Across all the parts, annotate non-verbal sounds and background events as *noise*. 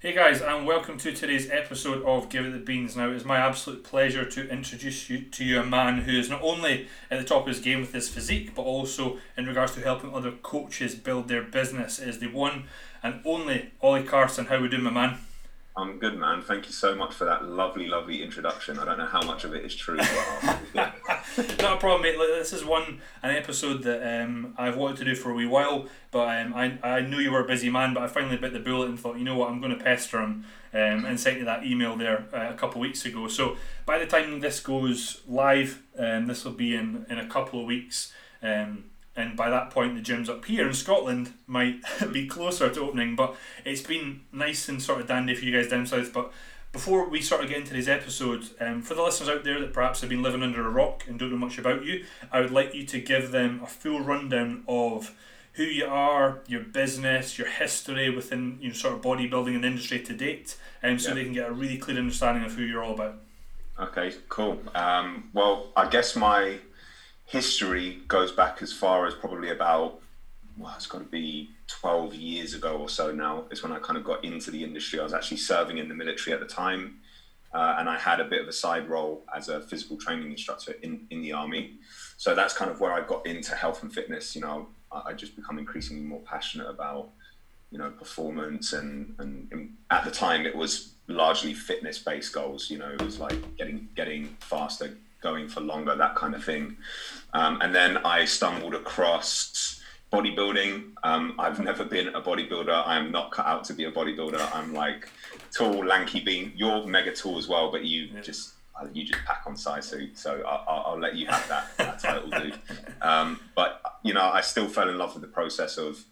Hey guys, and welcome to today's episode of Give It the Beans. Now, it's my absolute pleasure to introduce you to you a man who is not only at the top of his game with his physique, but also in regards to helping other coaches build their business. It is the one and only Ollie Carson. How we doing, my man? I'm good, man. Thank you so much for that lovely, lovely introduction. I don't know how much of it is true, but. *laughs* *laughs* Not a problem, mate. Like, This is one an episode that um, I've wanted to do for a wee while, but um, I I knew you were a busy man, but I finally bit the bullet and thought, you know what, I'm going to pester him um, and sent you that email there uh, a couple of weeks ago. So by the time this goes live, um, this will be in in a couple of weeks. Um, and by that point, the gyms up here in Scotland might *laughs* be closer to opening. But it's been nice and sort of dandy for you guys down south. But before we sort of get into this episode, um, for the listeners out there that perhaps have been living under a rock and don't know much about you, I would like you to give them a full rundown of who you are, your business, your history within you know, sort of bodybuilding and industry to date, and so Yeah. they can get a really clear understanding of who you're all about. Okay, cool. Um, well, I guess my history goes back as far as probably about, well, it's got to be 12 years ago or so now, is when I kind of got into the industry. I was actually serving in the military at the time, uh, and I had a bit of a side role as a physical training instructor in, in the army. So that's kind of where I got into health and fitness. You know, I, I just become increasingly more passionate about you know performance and, and and at the time it was largely fitness based goals you know it was like getting getting faster going for longer that kind of thing um, and then i stumbled across bodybuilding. Um, i've never been a bodybuilder. I am not cut out to be a bodybuilder. I'm like tall lanky being you're mega tall as well but you just uh, you just pack on size so so I'll, I'll, let you have that, that title dude *laughs* um, but you know i still fell in love with the process of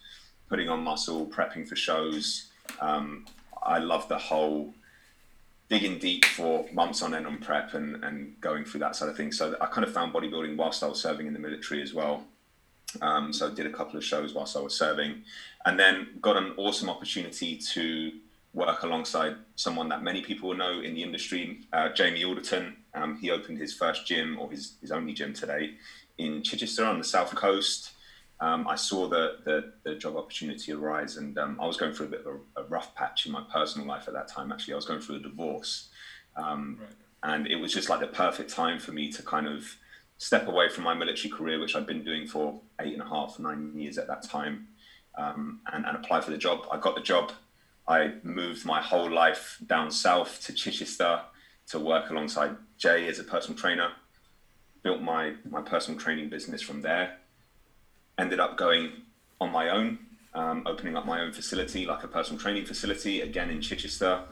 putting on muscle, prepping for shows. Um, I love the whole digging deep for months on end on prep and, and going through that sort of thing. So I kind of found bodybuilding whilst I was serving in the military as well. Um, so I did a couple of shows whilst I was serving, and then got an awesome opportunity to work alongside someone that many people know in the industry, uh, Jamie Alderton. Um, he opened his first gym, or his, his only gym today, in Chichester on the south coast um, I saw the, the, the job opportunity arise, and um, I was going through a bit of a, a rough patch in my personal life at that time. Actually, I was going through a divorce, um, Right. and it was just like the perfect time for me to kind of step away from my military career, which I'd been doing for eight and a half, nine years at that time, um, and, and apply for the job. I got the job. I moved my whole life down south to Chichester to work alongside Jay as a personal trainer. Built my my personal training business from there ended up going on my own, um, opening up my own facility, like a personal training facility, again in Chichester.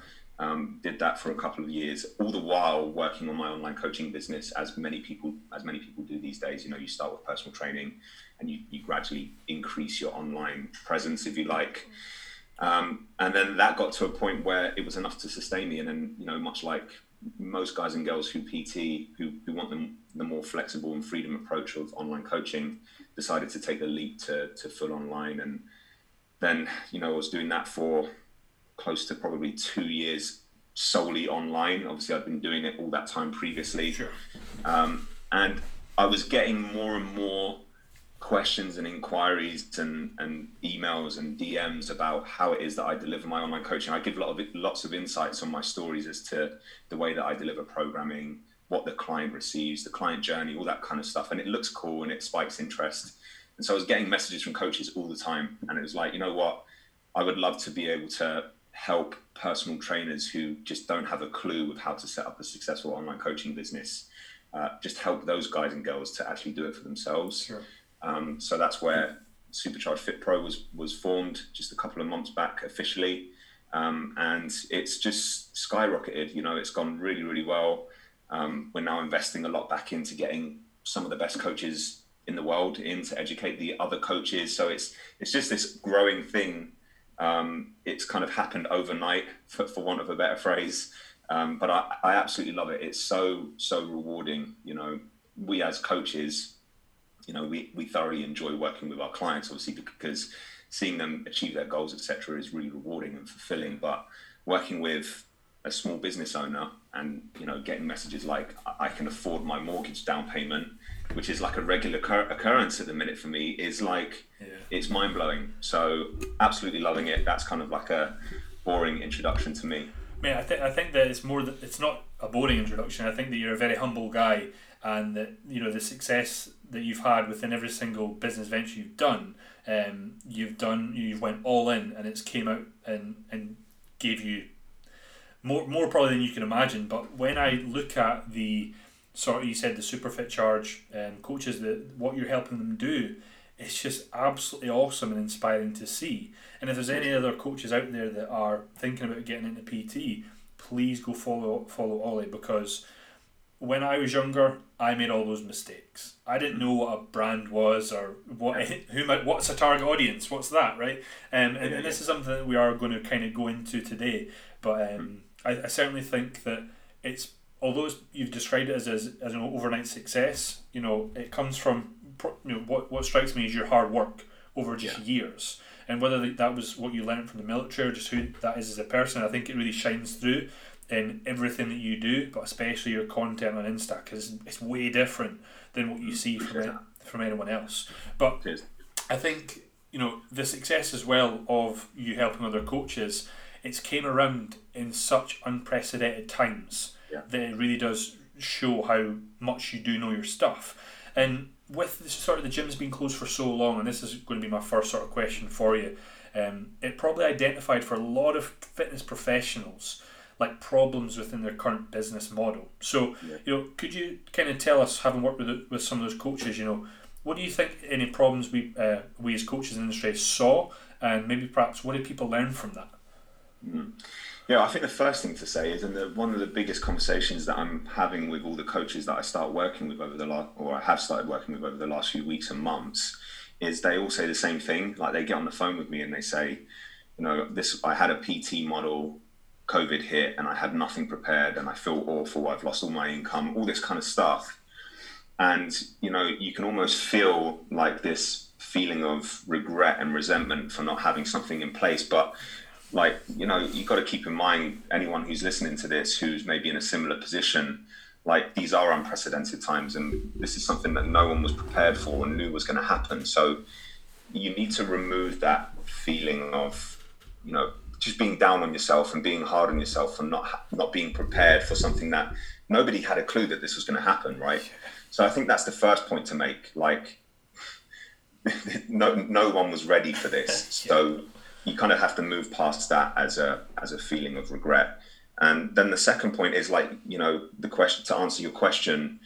Um, did that for a couple of years, all the while working on my online coaching business, as many people as many people do these days. You know, you start with personal training, and you, you gradually increase your online presence, if you like. Um, and then that got to a point where it was enough to sustain me. And then, you know, much like most guys and girls who PT, who, who want the, the more flexible and freedom approach of online coaching, decided to take the leap to, to full online. And then, you know, I was doing that for close to probably two years solely online. Obviously, I've been doing it all that time previously. Sure. Um, and I was getting more and more questions and inquiries and, and emails and DMs about how it is that I deliver my online coaching. I give a lot of lots of insights on my stories as to the way that I deliver programming, what the client receives, the client journey, all that kind of stuff. And it looks cool and it spikes interest. And so I was getting messages from coaches all the time. And it was like, you know what? I would love to be able to help personal trainers who just don't have a clue of how to set up a successful online coaching business. Uh, just help those guys and girls to actually do it for themselves. Sure. Um, so that's where Supercharged Fit Pro was was formed just a couple of months back officially, um, and it's just skyrocketed. You know, it's gone really really well. Um, we're now investing a lot back into getting some of the best coaches in the world in to educate the other coaches. So it's it's just this growing thing. Um, it's kind of happened overnight, for, for want of a better phrase. Um, but I, I absolutely love it. It's so so rewarding. You know, we as coaches, you know, we, we thoroughly enjoy working with our clients, obviously, because seeing them achieve their goals, etc., is really rewarding and fulfilling. But working with a small business owner and you know getting messages like I I can afford my mortgage down payment, which is like a regular occur- occurrence at the minute for me, is like Yeah. it's mind blowing. So absolutely loving it. That's kind of like a boring introduction to me. Mate, I think I think that it's more that it's not a boring introduction. I think that you're a very humble guy, and that you know the success that you've had within every single business venture you've done. Um, you've done you've went all in, and it's came out and and gave you more more probably than you can imagine. But when I look at the sort of you said the super fit charge um, coaches that what you're helping them do it's just absolutely awesome and inspiring to see. And if there's any other coaches out there that are thinking about getting into PT, please go follow follow Ollie because when I was younger, I made all those mistakes. I didn't know what a brand was or what *laughs* who what's a target audience. What's that, right? Um, and, and this is something that we are going to kind of go into today. But um, I, I certainly think that it's although it's, you've described it as, as as an overnight success. You know, it comes from you know, what what strikes me is your hard work over just yeah. years, and whether that was what you learned from the military or just who that is as a person. I think it really shines through in everything that you do, but especially your content on Insta because it's way different than what you see from it, from anyone else. But I think you know the success as well of you helping other coaches. It's came around in such unprecedented times yeah. that it really does show how much you do know your stuff. And with sort of the gyms being closed for so long, and this is going to be my first sort of question for you, um, it probably identified for a lot of fitness professionals like problems within their current business model. So, yeah. you know, could you kind of tell us, having worked with with some of those coaches, you know, what do you think any problems we uh, we as coaches in the industry saw, and maybe perhaps what did people learn from that? Mm. Yeah, I think the first thing to say is, and the, one of the biggest conversations that I'm having with all the coaches that I start working with over the last, or I have started working with over the last few weeks and months, is they all say the same thing. Like they get on the phone with me and they say, you know, this I had a PT model, COVID hit, and I had nothing prepared, and I feel awful. I've lost all my income, all this kind of stuff, and you know, you can almost feel like this feeling of regret and resentment for not having something in place, but like you know you've got to keep in mind anyone who's listening to this who's maybe in a similar position like these are unprecedented times and this is something that no one was prepared for and knew was going to happen. So you need to remove that feeling of you know just being down on yourself and being hard on yourself and not not being prepared for something that nobody had a clue that this was going to happen right? So i think that's the first point to make like *laughs* no no one was ready for this. So you kind of have to move past that as a as a feeling of regret. And then the second point is like you know the question to answer your question.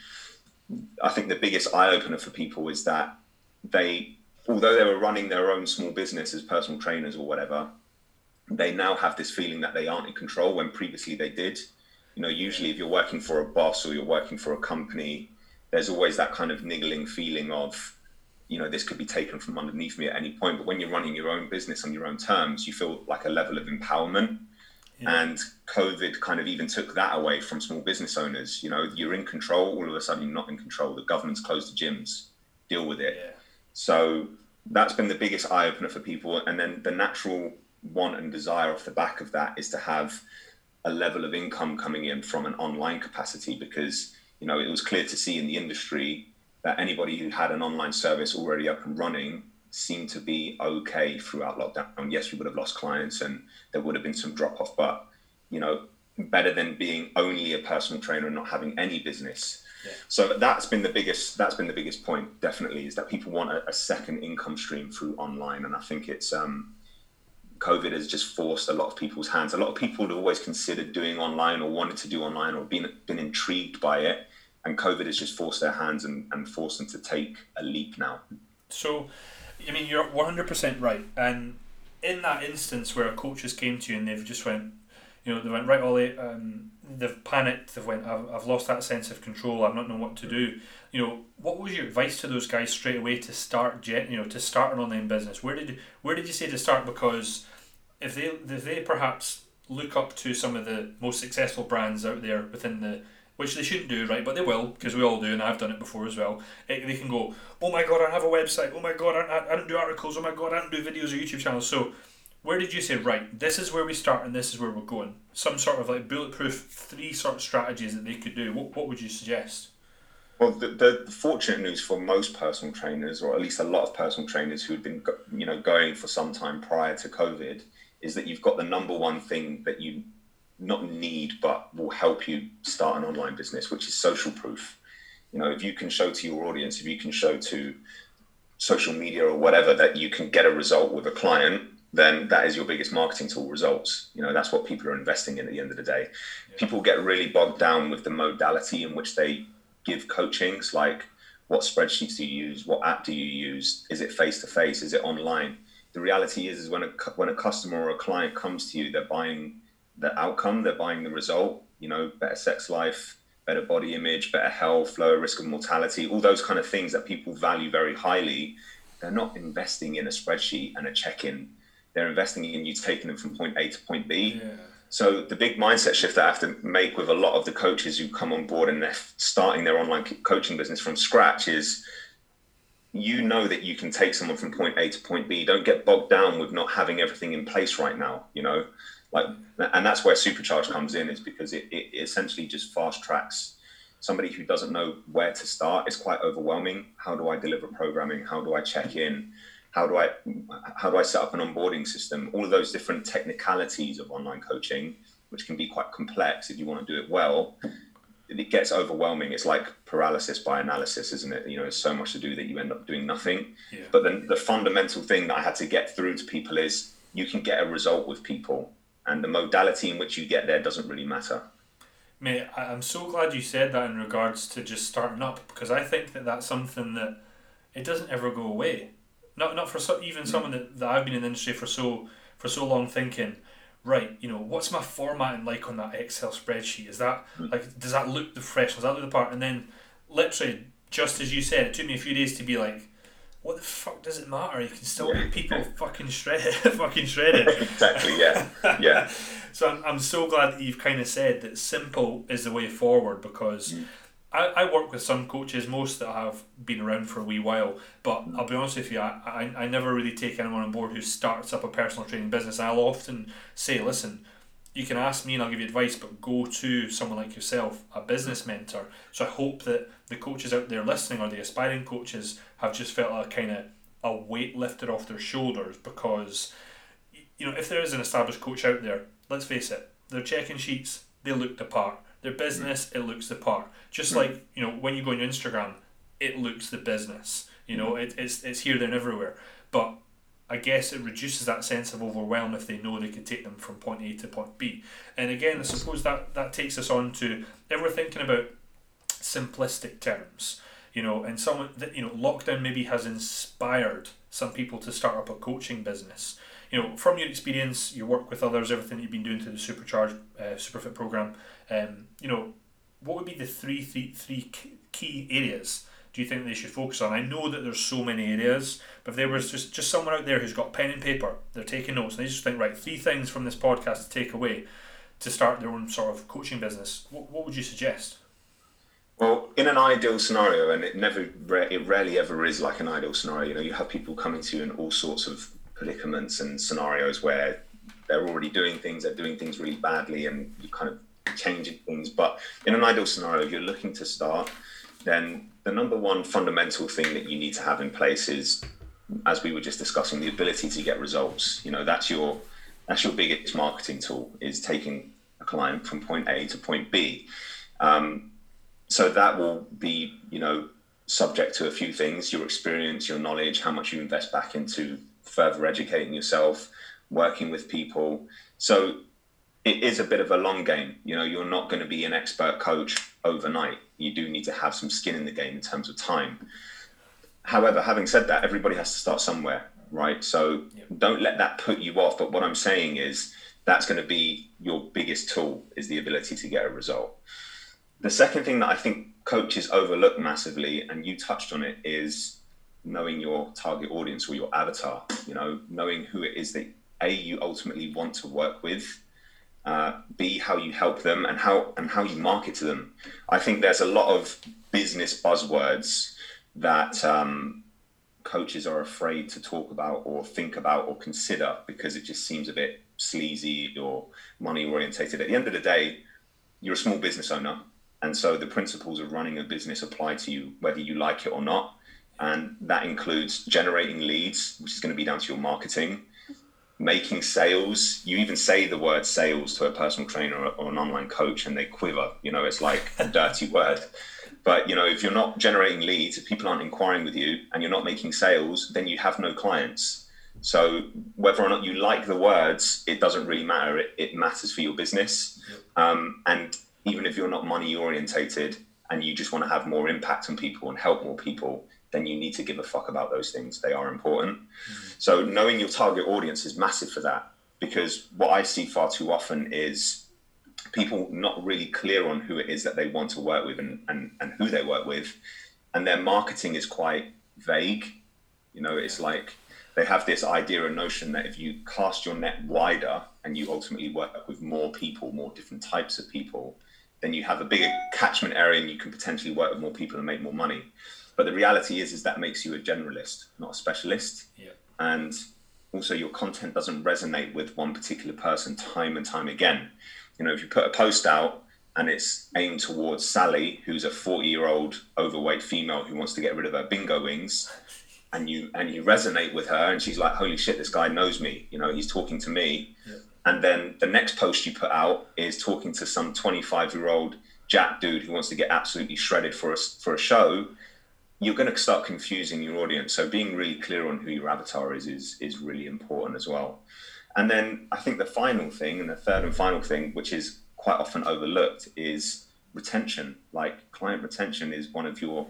I think the biggest eye opener for people is that they, although they were running their own small business as personal trainers or whatever, they now have this feeling that they aren't in control when previously they did. You know, usually if you're working for a boss or you're working for a company, there's always that kind of niggling feeling of you know this could be taken from underneath me at any point but when you're running your own business on your own terms you feel like a level of empowerment. Yeah. and covid kind of even took that away from small business owners. You know you're in control all of a sudden you're not in control. The government's closed the gyms. Deal with it. Yeah. so that's been the biggest eye opener for people. And then the natural want and desire off the back of that is to have a level of income coming in from an online capacity because you know it was clear to see in the industry that anybody who had an online service already up and running seemed to be okay throughout lockdown. Yes, we would have lost clients and there would have been some drop off, but you know, better than being only a personal trainer and not having any business. Yeah. So that's been the biggest. That's been the biggest point. Definitely, is that people want a, a second income stream through online, and I think it's um, COVID has just forced a lot of people's hands. A lot of people had always considered doing online or wanted to do online or been been intrigued by it, and COVID has just forced their hands and, and forced them to take a leap now. So, I mean, you're 100% right. And in that instance where coaches came to you and they've just went, you know, they went, right, Ollie, um, they've panicked, they've went, I've, I've lost that sense of control, I've not known what to do. You know, what was your advice to those guys straight away to start, you know, to start an online business? Where did, where did you say to start? Because if they, if they perhaps look up to some of the most successful brands out there within the which they shouldn't do, right? But they will, because we all do, and I've done it before as well. It, they can go, oh my god, I have a website. Oh my god, I, I don't do articles. Oh my god, I don't do videos or YouTube channels. So, where did you say, right, this is where we start and this is where we're going? Some sort of like bulletproof three sort of strategies that they could do. What, what would you suggest? Well, the, the, the fortunate news for most personal trainers, or at least a lot of personal trainers who had been, you know, going for some time prior to COVID, is that you've got the number one thing that you not need but will help you start an online business, which is social proof. You know, if you can show to your audience, if you can show to social media or whatever that you can get a result with a client, then that is your biggest marketing tool results. You know, that's what people are investing in at the end of the day. Yeah. People get really bogged down with the modality in which they give coachings, like what spreadsheets do you use? What app do you use? Is it face to face? Is it online? The reality is, is when a when a customer or a client comes to you, they're buying the outcome, they're buying the result. You know, better sex life, better body image, better health, lower risk of mortality, all those kind of things that people value very highly. They're not investing in a spreadsheet and a check-in. They're investing in you taking them from point A to point B. Yeah. So the big mindset shift that I have to make with a lot of the coaches who come on board and they're starting their online coaching business from scratch is you know that you can take someone from point A to point B. Don't get bogged down with not having everything in place right now, you know? Like and that's where supercharge comes in is because it, it essentially just fast tracks somebody who doesn't know where to start. It's quite overwhelming. How do I deliver programming? How do I check in? how do I how do I set up an onboarding system? All of those different technicalities of online coaching, which can be quite complex if you want to do it well. It gets overwhelming. It's like paralysis by analysis, isn't it? You know, there's so much to do that you end up doing nothing. Yeah. But then the fundamental thing that I had to get through to people is you can get a result with people, and the modality in which you get there doesn't really matter. Mate, I'm so glad you said that in regards to just starting up because I think that that's something that it doesn't ever go away not not for so, even someone that, that I've been in the industry for so for so long thinking, right, you know, what's my formatting like on that Excel spreadsheet? Is that hmm. like does that look the fresh? Does that look the part? And then literally, just as you said, it took me a few days to be like, what the fuck does it matter? You can still get people fucking shredded, *laughs* fucking shredded. *laughs* exactly. Yeah. Yeah. *laughs* so I'm, I'm so glad that you've kind of said that simple is the way forward because mm. I, I work with some coaches, most that have been around for a wee while, but I'll be honest with you, I, I, I never really take anyone on board who starts up a personal training business. I'll often say, listen, you can ask me and I'll give you advice, but go to someone like yourself, a business mentor. So I hope that the coaches out there listening or the aspiring coaches have just felt a kind of a weight lifted off their shoulders because, you know, if there is an established coach out there, let's face it, their checking sheets, they look the part their business, it looks the part. Just hmm. like, you know, when you go on your Instagram, it looks the business. You know, it, it's, it's here, there, and everywhere. But I guess it reduces that sense of overwhelm if they know they can take them from point A to point B. And again, I suppose that, that takes us on to if we're thinking about simplistic terms, you know, and someone that, you know, lockdown maybe has inspired some people to start up a coaching business. You know, from your experience, your work with others, everything you've been doing through the Supercharge uh, Superfit program, um, you know, what would be the three, three, three key areas do you think they should focus on? I know that there's so many areas, but if there was just, just someone out there who's got pen and paper, they're taking notes, and they just think, right, three things from this podcast to take away to start their own sort of coaching business, what, what would you suggest? Well, in an ideal scenario, and it never, it rarely ever is like an ideal scenario. You know, you have people coming to you in all sorts of predicaments and scenarios where they're already doing things, they're doing things really badly, and you're kind of changing things. But in an ideal scenario, if you're looking to start, then the number one fundamental thing that you need to have in place is, as we were just discussing, the ability to get results. You know, that's your that's your biggest marketing tool is taking a client from point A to point B. Um, so that will be, you know, subject to a few things: your experience, your knowledge, how much you invest back into further educating yourself, working with people. So it is a bit of a long game. You know, you're not going to be an expert coach overnight. You do need to have some skin in the game in terms of time. However, having said that, everybody has to start somewhere, right? So yep. don't let that put you off. But what I'm saying is that's going to be your biggest tool is the ability to get a result. The second thing that I think coaches overlook massively, and you touched on it, is knowing your target audience or your avatar. You know, knowing who it is that a you ultimately want to work with uh, B how you help them and how and how you market to them. I think there's a lot of business buzzwords that um, coaches are afraid to talk about or think about or consider because it just seems a bit sleazy or money orientated. At the end of the day, you're a small business owner, and so the principles of running a business apply to you whether you like it or not. And that includes generating leads, which is going to be down to your marketing, making sales. You even say the word sales to a personal trainer or, an online coach, and they quiver. You know, it's like a dirty *laughs* word. But you know, if you're not generating leads, if people aren't inquiring with you, and you're not making sales, then you have no clients. So whether or not you like the words, it doesn't really matter. It, it matters for your business. Um, and even if you're not money orientated and you just want to have more impact on people and help more people, then you need to give a fuck about those things. They are important. Mm-hmm. So knowing your target audience is massive for that because what I see far too often is people not really clear on who it is that they want to work with and, and, and who they work with. And their marketing is quite vague. You know, it's like they have this idea and notion that if you cast your net wider and you ultimately work with more people, more different types of people, then you have a bigger catchment area and you can potentially work with more people and make more money. But the reality is, is that makes you a generalist, not a specialist. Yeah. And also, your content doesn't resonate with one particular person time and time again. You know, if you put a post out and it's aimed towards Sally, who's a 40 year old overweight female who wants to get rid of her bingo wings, and you and you resonate with her, and she's like, "Holy shit, this guy knows me." You know, he's talking to me. Yeah. And then the next post you put out is talking to some 25 year old Jack dude who wants to get absolutely shredded for a for a show you're going to start confusing your audience. So being really clear on who your avatar is is is really important as well. And then I think the final thing, and the third and final thing, which is quite often overlooked, is retention. Like client retention is one of your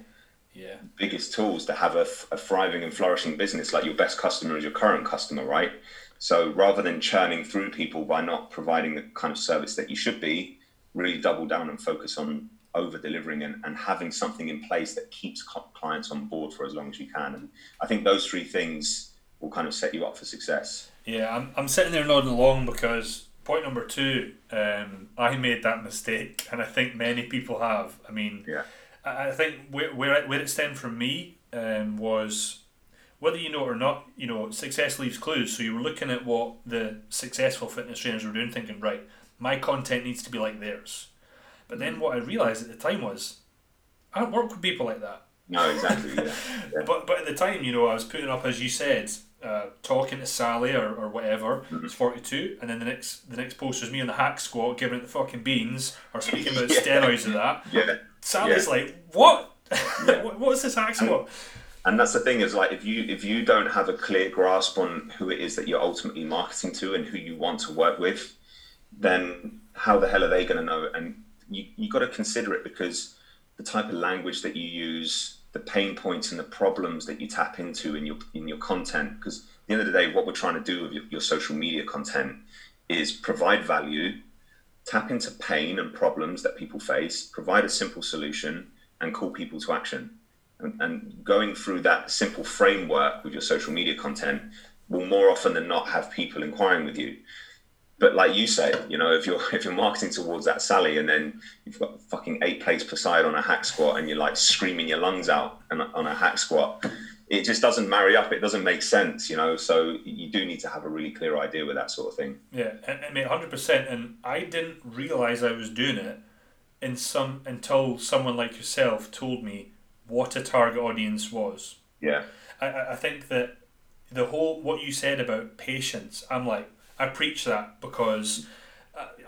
yeah. biggest tools to have a, a thriving and flourishing business. Like your best customer is your current customer, right? So rather than churning through people by not providing the kind of service that you should be, really double down and focus on over delivering and, and having something in place that keeps clients on board for as long as you can. And I think those three things will kind of set you up for success. Yeah, I'm, I'm sitting there nodding along because point number two, um, I made that mistake, and I think many people have. I mean, yeah. I, I think where, where, it, where it stemmed from me um, was whether you know it or not, you know, success leaves clues. So you were looking at what the successful fitness trainers were doing, thinking, right, my content needs to be like theirs. But then what I realised at the time was, I don't work with people like that. No, exactly. Yeah. yeah. *laughs* but but at the time, you know, I was putting up as you said, uh, talking to Sally or, or whatever. Mm-hmm. It's forty two, and then the next the next post was me on the hack squat giving it the fucking beans or speaking about *laughs* yeah. steroids and that. Yeah. Sally's yeah. like, what? Yeah. *laughs* What's this hack squat? And, that's the thing is like if you if you don't have a clear grasp on who it is that you're ultimately marketing to and who you want to work with, then how the hell are they going to know? And you you got to consider it because the type of language that you use, the pain points and the problems that you tap into in your in your content. Because at the end of the day, what we're trying to do with your, your social media content is provide value, tap into pain and problems that people face, provide a simple solution, and call people to action. And, and going through that simple framework with your social media content will more often than not have people inquiring with you but like you say, you know, if you're *laughs* if you're marketing towards that Sally and then you've got fucking eight plates per side on a hack squat and you're like screaming your lungs out on a hack squat, it just doesn't marry up. It doesn't make sense, you know. So you do need to have a really clear idea with that sort of thing. Yeah, I mean, hundred percent. And I didn't realize I was doing it in some until someone like yourself told me what a target audience was. Yeah, I I think that the whole what you said about patience, I'm like I preach that because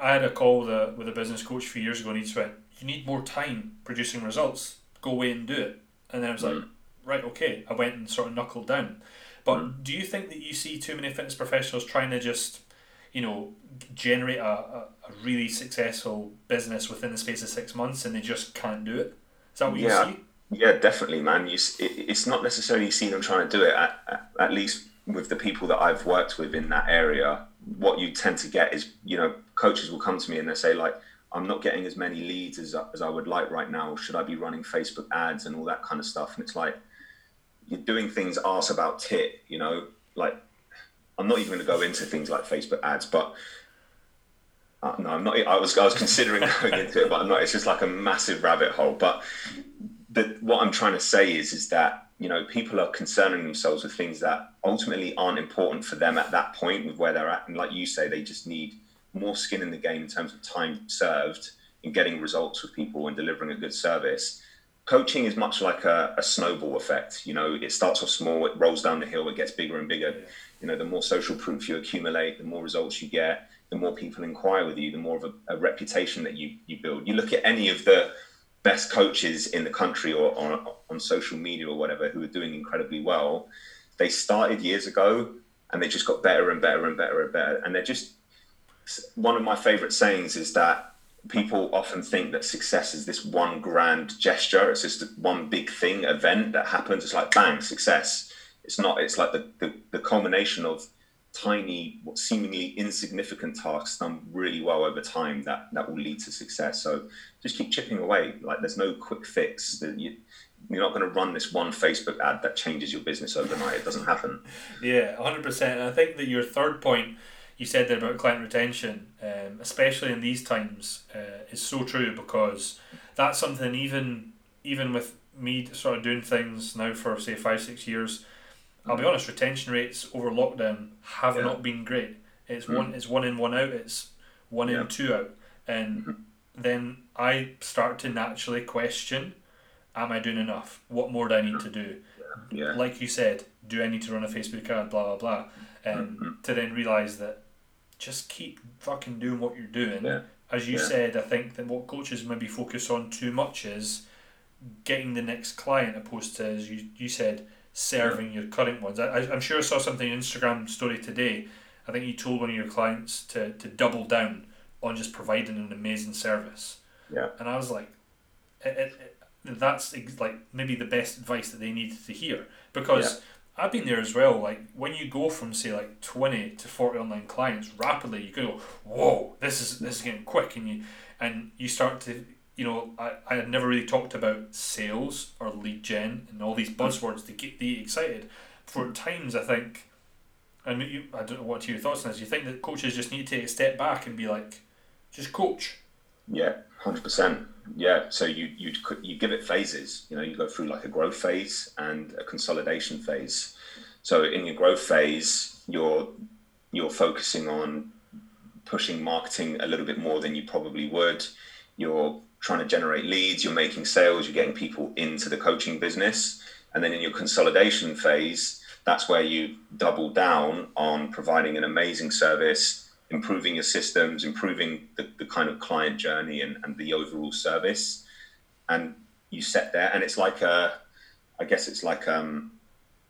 I had a call with a, with a business coach a few years ago and he said, You need more time producing results. Go away and do it. And then I was like, mm. Right, okay. I went and sort of knuckled down. But mm. do you think that you see too many fitness professionals trying to just, you know, generate a, a, a really successful business within the space of six months and they just can't do it? Is that what yeah. you see? Yeah, definitely, man. You, it, it's not necessarily see them trying to do it. At, at, least with the people that I've worked with in that area, what you tend to get is, you know, coaches will come to me and they say like, I'm not getting as many leads as, as I would like right now. Should I be running Facebook ads and all that kind of stuff? And it's like, you're doing things arse about tit, you know, like I'm not even going to go into things like Facebook ads, but uh, no, I'm not. I was I was considering *laughs* going into it, but I'm not. It's just like a massive rabbit hole. But the, what I'm trying to say is, is that you know, people are concerning themselves with things that ultimately aren't important for them at that point with where they're at. And like you say, they just need more skin in the game in terms of time served in getting results with people and delivering a good service. coaching is much like a, a, snowball effect. You know, it starts off small, it rolls down the hill, it gets bigger and bigger. Yeah. You know, the more social proof you accumulate, the more results you get, the more people inquire with you, the more of a, a reputation that you you build. You look at any of the best coaches in the country or on, on social media or whatever who are doing incredibly well. They started years ago and they just got better and better and better and better. And they're just one of my favorite sayings is that people often think that success is this one grand gesture. It's just one big thing, event that happens. It's like bang, success. It's not. It's like the the, the culmination of tiny, seemingly insignificant tasks done really well over time that that will lead to success. So just keep chipping away. Like there's no quick fix. You're not going to run this one Facebook ad that changes your business overnight. It doesn't happen. *laughs* yeah, hundred percent. I think that your third point you said there about client retention, um, especially in these times, uh, is so true because that's something even even with me sort of doing things now for say five six years, I'll be honest, retention rates over lockdown have yeah. not been great. It's mm. one it's one in one out. It's one yeah. in two out, and mm-hmm. then I start to naturally question: Am I doing enough? What more do I need to do? Yeah. Like you said, do I need to run a Facebook ad? Blah blah blah. And mm-hmm. to then realize that just keep fucking doing what you're doing. Yeah. As you said, I think that what coaches maybe focus on too much is getting the next client, opposed to as you you said serving yeah. your current ones. I, I'm sure I saw something Instagram story today. I think you told one of your clients to, to double down on just providing an amazing service. Yeah. And I was like, it, it, it, that's like maybe the best advice that they needed to hear because I've been there as well. Like when you go from say like twenty to forty online clients rapidly, you go, whoa, this is this is getting quick, and you and you start to you know I, I had never really talked about sales or lead gen and all these buzzwords to get the excited. For times, I think, and you, I don't know what your thoughts on this. You think that coaches just need to take a step back and be like, just coach. Yeah, hundred percent. Yeah, so you you you give it phases. You know, you go through like a growth phase and a consolidation phase. So in your growth phase, you're you're focusing on pushing marketing a little bit more than you probably would. You're trying to generate leads. You're making sales. You're getting people into the coaching business. And then in your consolidation phase, that's where you double down on providing an amazing service improving your systems, improving the, the kind of client journey and, and the overall service. And you set there, and it's like a, I guess it's like um,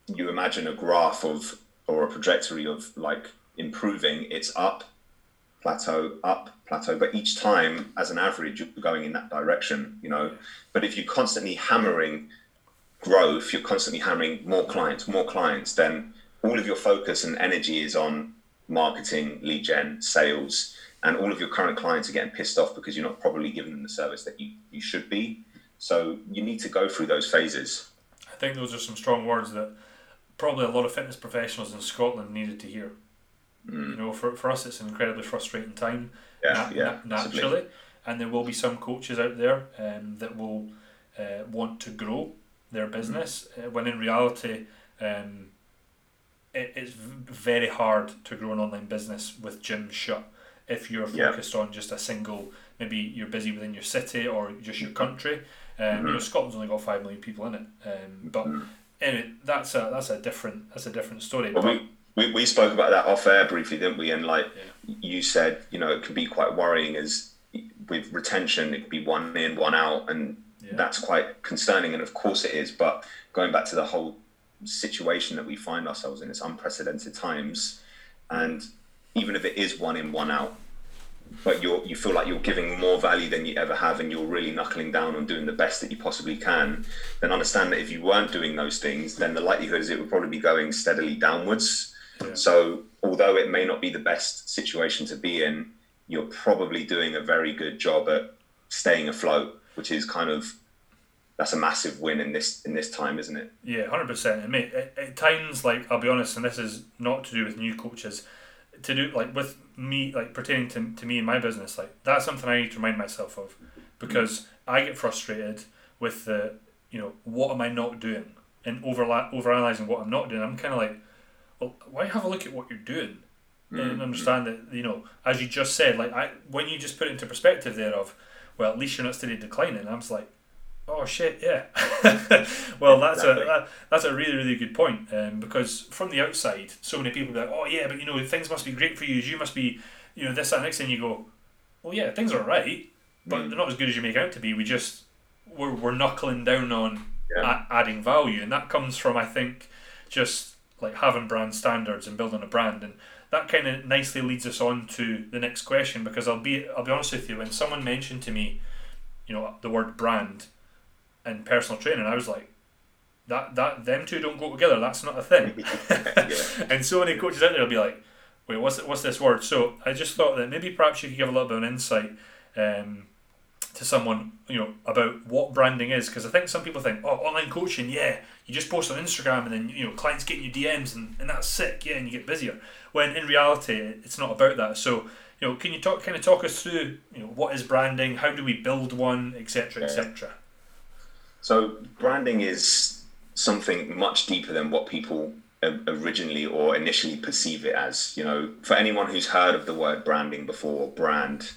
you imagine a graph of or a trajectory of like improving. It's up, plateau, up, plateau. But each time, as an average, you're going in that direction. You know. But if you're constantly hammering growth, you're constantly hammering more clients, more clients, then all of your focus and energy is on marketing, lead gen, sales, and all of your current clients are getting pissed off because you're not probably giving them the service that you, you should be. So you need to go through those phases. I think those are some strong words that probably a lot of fitness professionals in Scotland needed to hear. Mm. You know, for, for us, it's an incredibly frustrating time, yeah, na- yeah, na- naturally, and there will be some coaches out there um, that will uh, want to grow their business mm. uh, when in reality, um, it, it's very hard to grow an online business with gyms shut if you're focused on just a single maybe you're busy within your city or just your country um, mm-hmm. you know Scotland's only got five million people in it um, but mm-hmm. anyway that's a that's a different that's a different story well, we, we, we spoke about that off air briefly didn't we and like yeah. you said you know it can be quite worrying as with retention it could be one in one out and yeah. that's quite concerning and of course it is but going back to the whole situation that we find ourselves in. It's unprecedented times, and even if it is one in, one out, but you you feel like you're giving more value than you ever have, and you're really knuckling down on doing the best that you possibly can, then understand that if you weren't doing those things, then the likelihood is it would probably be going steadily downwards. Yeah. So although it may not be the best situation to be in, you're probably doing a very good job at staying afloat, which is kind of that's a massive win in this in this time, isn't it? Yeah, hundred percent. I mean, at, at, times, like I'll be honest, and this is not to do with new coaches, to do like with me, like pertaining to, to me and my business, like that's something I need to remind myself of, because I get frustrated with the, you know, what am I not doing, and overla- over analyzing what I'm not doing. I'm kind of like, why have a look at what you're doing, mm-hmm. and understand that you know, as you just said, like I when you just put it into perspective there of, well, at least you're not steady declining. I was like Oh shit! Yeah. *laughs* well, that's Exactly. a that, that's a really really good point um, because from the outside, so many people be like, "Oh yeah, but you know things must be great for you. You must be, you know, this that next thing." You go, "Well, yeah, things are right, but they're not as good as you make out to be. We just we're, we're knuckling down on Yeah. a- adding value, and that comes from I think just like having brand standards and building a brand, and that kind of nicely leads us on to the next question because I'll be I'll be honest with you when someone mentioned to me, you know, the word brand and personal training, I was like. That, that them two don't go together. That's not a thing. *laughs* *laughs* And so many coaches out there will be like, "Wait, what's what's this word?" So I just thought that maybe perhaps you could give a little bit of an insight um, to someone, you know, about what branding is, because I think some people think, "Oh, online coaching, yeah, you just post on Instagram and then you know clients getting you DMs and, and that's sick, yeah, and you get busier." When in reality, it's not about that. So you know, can you talk kind of talk us through, you know, what is branding? How do we build one, etc., etc. So branding is something much deeper than what people originally or initially perceive it as. You know, for anyone who's heard of the word branding before, brand,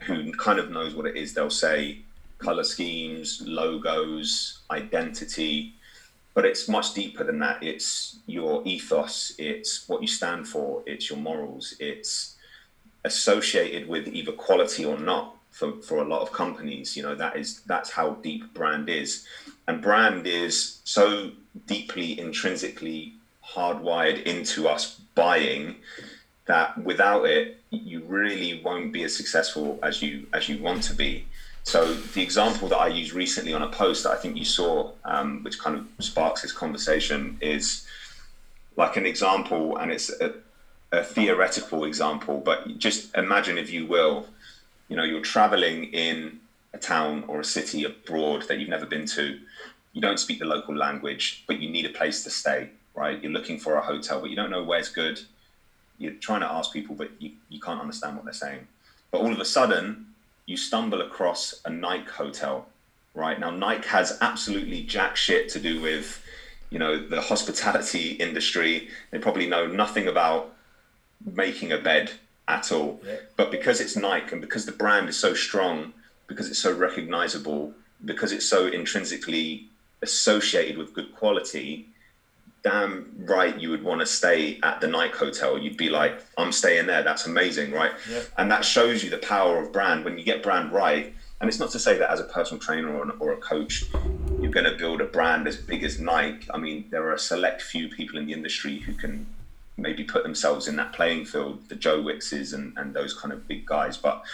who kind of knows what it is, they'll say color schemes, logos, identity. But it's much deeper than that. It's your ethos, it's what you stand for, it's your morals, it's associated with either quality or not for, for a lot of companies you know that is that's how deep brand is and brand is so deeply intrinsically hardwired into us buying that without it you really won't be as successful as you as you want to be. So the example that i used recently on a post that i think you saw um, which kind of sparks this conversation is like an example and it's a, a theoretical example but just imagine if you will you know you're traveling in a town or a city abroad that you've never been to. You don't speak the local language but you need a place to stay right? You're looking for a hotel but you don't know where's good you're trying to ask people but you, you can't understand what they're saying. But all of a sudden you stumble across a nike hotel right? Now nike has absolutely jack shit to do with you know the hospitality industry. They probably know nothing about making a bed at all. Yeah. but because it's Nike and because the brand is so strong, because it's so recognizable, because it's so intrinsically associated with good quality, damn right you would want to stay at the Nike hotel. You'd be like, I'm staying there. That's amazing, right? Yeah. And that shows you the power of brand when you get brand right. And it's not to say that as a personal trainer or, an, or a coach, you're going to build a brand as big as Nike. I mean, there are a select few people in the industry who can maybe put themselves in that playing field, the Joe Wickses and, and those kind of big guys. But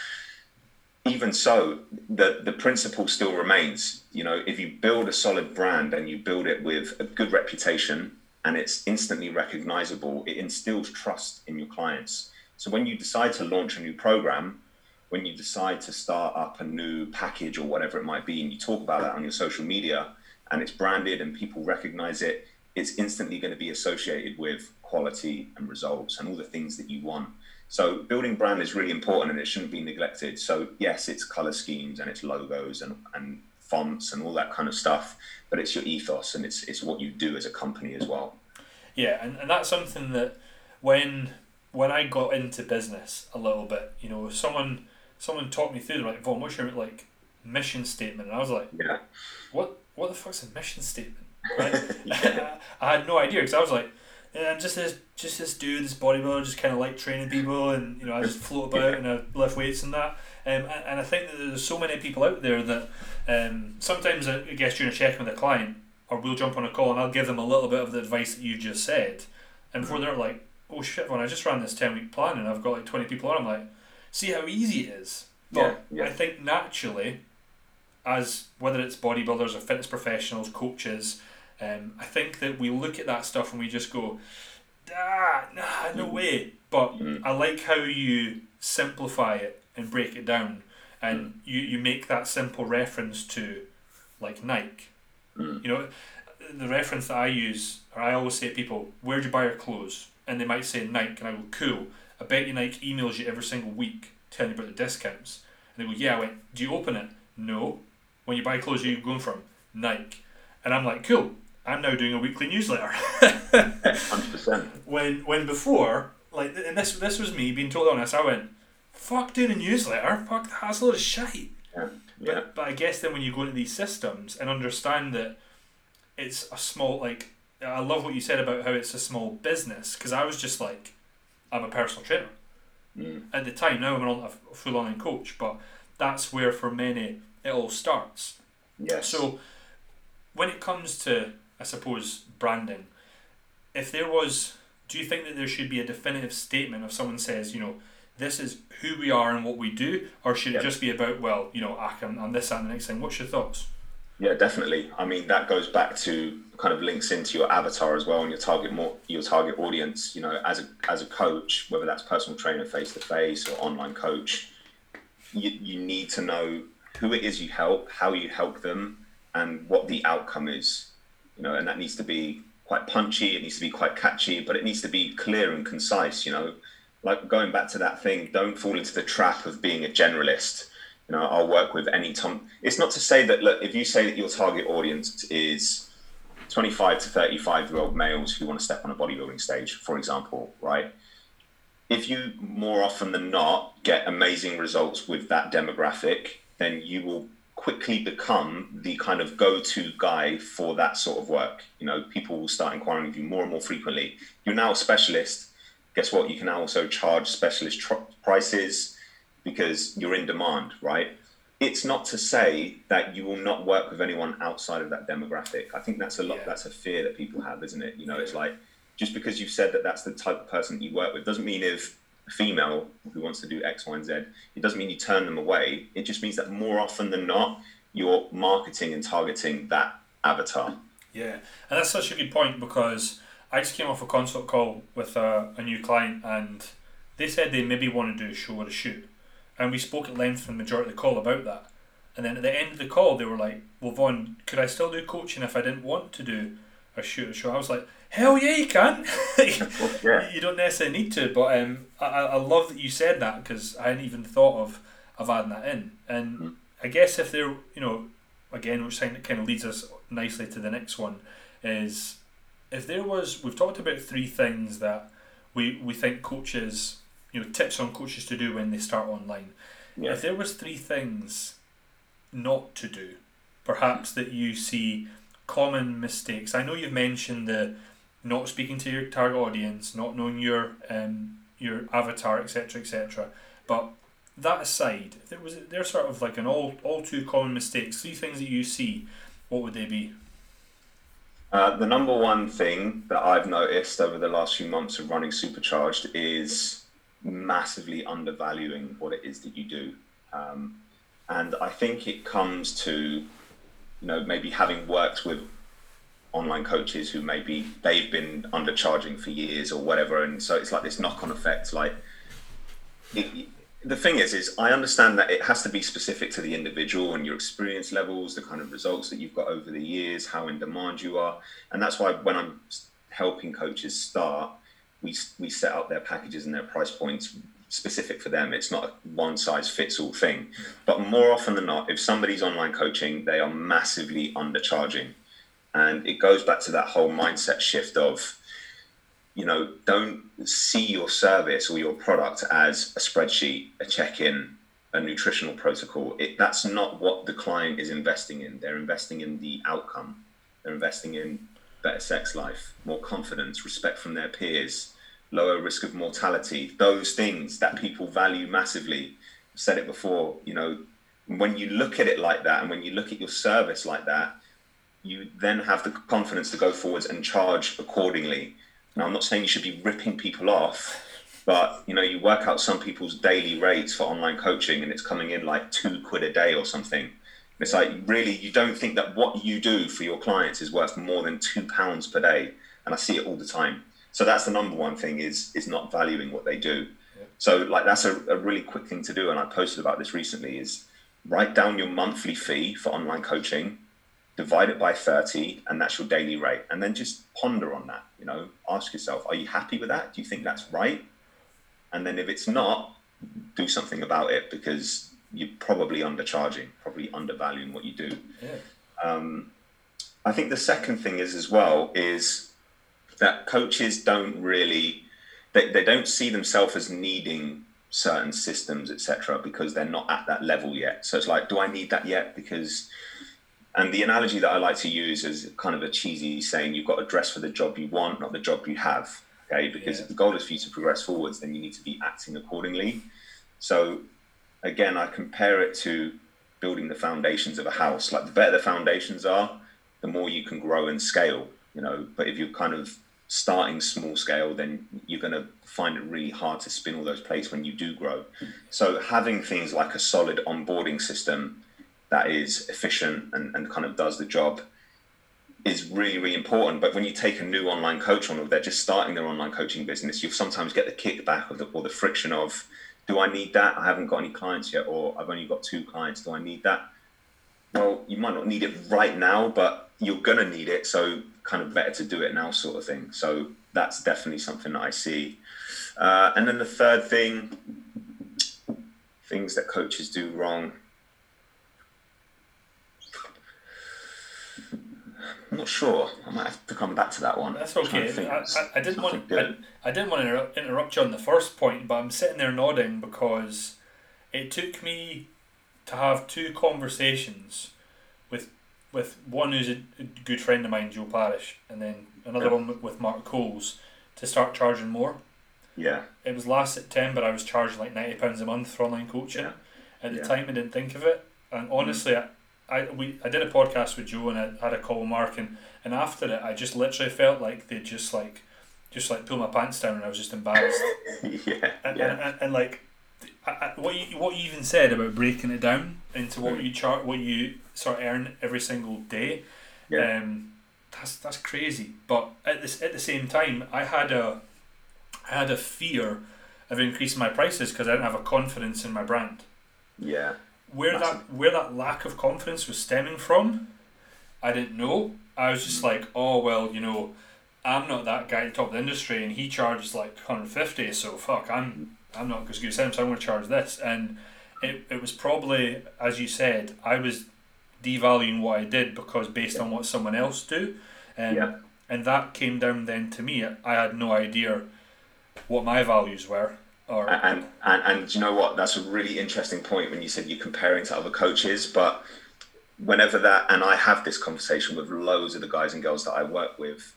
even so, the, the principle still remains. You know, if you build a solid brand and you build it with a good reputation and it's instantly recognizable, it instills trust in your clients. So when you decide to launch a new program, when you decide to start up a new package or whatever it might be, and you talk about that on your social media and it's branded and people recognize it, it's instantly going to be associated with quality and results and all the things that you want. So building brand is really important and it shouldn't be neglected. So yes, it's color schemes and it's logos and, and fonts and all that kind of stuff, but it's your ethos and it's it's what you do as a company as well. Yeah, and, and that's something that when when I got into business a little bit, you know, someone someone talked me through, like, Vaughn, what's your like mission statement? And I was like, Yeah. what what the fuck's a mission statement? *laughs* Right? *laughs* I had no idea because I was like, yeah, I'm just this just this dude, this bodybuilder, just kind of like training people, and you know, I just float about and I lift weights and that. Um, and, and I think that there's so many people out there that um, sometimes I guess during a check with a client, or we'll jump on a call and I'll give them a little bit of the advice that you just said, and before they're like, oh shit, when I just ran this ten week plan and I've got like twenty people on, I'm like, see how easy it is. But Yeah, yeah. I think naturally, as whether it's bodybuilders or fitness professionals, coaches, um, I think that we look at that stuff and we just go, ah, nah, no way. But I like how you simplify it and break it down, and you, you make that simple reference to, like Nike. You know, the reference that I use, or I always say to people, where do you buy your clothes? And they might say Nike, and I go, cool. I bet you Nike emails you every single week telling you about the discounts. And they go, yeah. I went, do you open it? No. When you buy clothes, where are you going from? Nike. And I'm like, cool. I'm now doing a weekly newsletter. Hundred percent. *laughs* when when before, like, and this this was me being totally honest. I went, fuck doing a newsletter. Fuck that's a load of shite. Yeah. Yeah. But, but I guess then when you go into these systems and understand that it's a small like I love what you said about how it's a small business because I was just like I'm a personal trainer Mm. at the time. Now I'm a full on coach, but that's where for many it all starts. Yes. So when it comes to I suppose branding, if there was, do you think that there should be a definitive statement if someone says you know this is who we are and what we do, or should it just be about well you know ah, I can I'm this and the next thing? What's your thoughts? Yeah, definitely. I mean, that goes back to kind of links into your avatar as well and your target more your target audience. You know, as a as a coach, whether that's personal trainer face to face or online coach, you you need to know who it is you help, how you help them, and what the outcome is. You know, and that needs to be quite punchy. It needs to be quite catchy, but it needs to be clear and concise. You know, like going back to that thing, don't fall into the trap of being a generalist you know i'll work with any tom it's not to say that look if you say that your target audience is 25 to 35 year old males who want to step on a bodybuilding stage for example right if you more often than not get amazing results with that demographic then you will quickly become the kind of go-to guy for that sort of work you know people will start inquiring with you more and more frequently you're now a specialist guess what you can now also charge specialist tr- prices because you're in demand, right? It's not to say that you will not work with anyone outside of that demographic. I think that's a lot. Yeah. That's a fear that people have, isn't it? You know, it's like just because you've said that that's the type of person you work with doesn't mean if female who wants to do X, Y, and Z, it doesn't mean you turn them away. It just means that more often than not, you're marketing and targeting that avatar. Yeah, and that's such a good point because I just came off a consult call with a, a new client and they said they maybe want to do a show or a shoot. And we spoke at length for the majority of the call about that. And then at the end of the call, they were like, Well, Vaughn, could I still do coaching if I didn't want to do a shoot or show? I was like, Hell yeah, you can. *laughs* yeah. You don't necessarily need to, but um, I, I love that you said that because I hadn't even thought of, of adding that in. And Mm. I guess if they're, you know, again, which kind of kind of leads us nicely to the next one, is if there was, we've talked about three things that we, we think coaches, you know, tips on coaches to do when they start online. Yeah. If there was three things not to do, perhaps that you see common mistakes. I know you've mentioned the not speaking to your target audience, not knowing your um, your avatar, etc., etc. But that aside, if there was there's sort of like an all all too common mistakes, three things that you see, what would they be? Uh, the number one thing that I've noticed over the last few months of running Supercharged is massively undervaluing what it is that you do. Um, and I think it comes to, you know, maybe having worked with online coaches who maybe they've been undercharging for years or whatever. And so it's like this knock on effect. Like, it, the thing is, is I understand that it has to be specific to the individual and your experience levels, the kind of results that you've got over the years, how in demand you are, and that's why when I'm helping coaches start, we we set up their packages and their price points specific for them. It's not a one size fits all thing, mm. but more often than not, if somebody's online coaching, they are massively undercharging, and it goes back to that whole mindset shift of you know, don't see your service or your product as a spreadsheet, a check-in, a nutritional protocol. It, that's not what the client is investing in. They're investing in the outcome. They're investing in better sex life, more confidence, respect from their peers, lower risk of mortality. Those things that people value massively. I've said it before. You know, when you look at it like that, and when you look at your service like that, you then have the confidence to go forwards and charge accordingly. Now, I'm not saying you should be ripping people off, but you know, you work out some people's daily rates for online coaching, and it's coming in like two quid a day or something. It's like really, you don't think that what you do for your clients is worth more than two pounds per day, and I see it all the time. So that's the number one thing is is not valuing what they do. So like that's a, a really quick thing to do, and I posted about this recently. Is write down your monthly fee for online coaching, divide it by 30 and that's your daily rate and then just ponder on that you know ask yourself are you happy with that do you think that's right and then if it's not do something about it because you're probably undercharging probably undervaluing what you do Yeah. um, i think the second thing is as well is that coaches don't really they, they don't see themselves as needing certain systems, etc., because they're not at that level yet. So it's like, do I need that yet? Because and the analogy that I like to use is kind of a cheesy saying: you've got to dress for the job you want, not the job you have. Okay, because yeah. if the goal is for you to progress forwards, then you need to be acting accordingly. So again, I compare it to building the foundations of a house. Like the better the foundations are, the more you can grow and scale. You know, but if you're kind of starting small scale, then you're going to find it really hard to spin all those plates when you do grow. So having things like a solid onboarding system that is efficient and, and kind of does the job is really, really important. But when you take a new online coach on, or they're just starting their online coaching business, you'll sometimes get the kickback of the, or the friction of, do I need that? I haven't got any clients yet, or I've only got two clients. Do I need that? Well, you might not need it right now, but you're going to need it. So, kind of better to do it now, sort of thing. So, that's definitely something that I see. Uh, and then the third thing, things that coaches do wrong. I'm not sure. I might have to come back to that one. That's okay. I, I, I, didn't want I, I, didn't want to interrupt you on the first point, but I'm sitting there nodding because it took me to have two conversations with with one who's a, good friend of mine, Joe Parish, and then another yeah. one with Mark Coles to start charging more. Yeah. It was last September. I was charging like ninety pounds a month for online coaching. Yeah. At the yeah. time, I didn't think of it, and honestly, mm. I we I did a podcast with Joe and I had a call with Mark and, and after it I just literally felt like they just like just like pull my pants down and I was just embarrassed. *laughs* yeah, and, yeah. And, and, and like I, I, what you what you even said about breaking it down into what you chart what you sort of earn every single day. Yeah. Um, that's that's crazy. But at this at the same time, I had a I had a fear of increasing my prices because I didn't have a confidence in my brand. Yeah where that where that lack of confidence was stemming from, I didn't know. I was just like, oh well, you know, I'm not that guy at the top of the industry, and he charges like 150, so fuck, I'm I'm not as good as him, so I'm going to charge this. And it, it was probably, as you said, I was devaluing what I did because based on what someone else do, and yeah. and that came down then to me. I had no idea what my values were, and, and and you know what? That's a really interesting point when you said you're comparing to other coaches. But whenever that, and I have this conversation with loads of the guys and girls that I work with.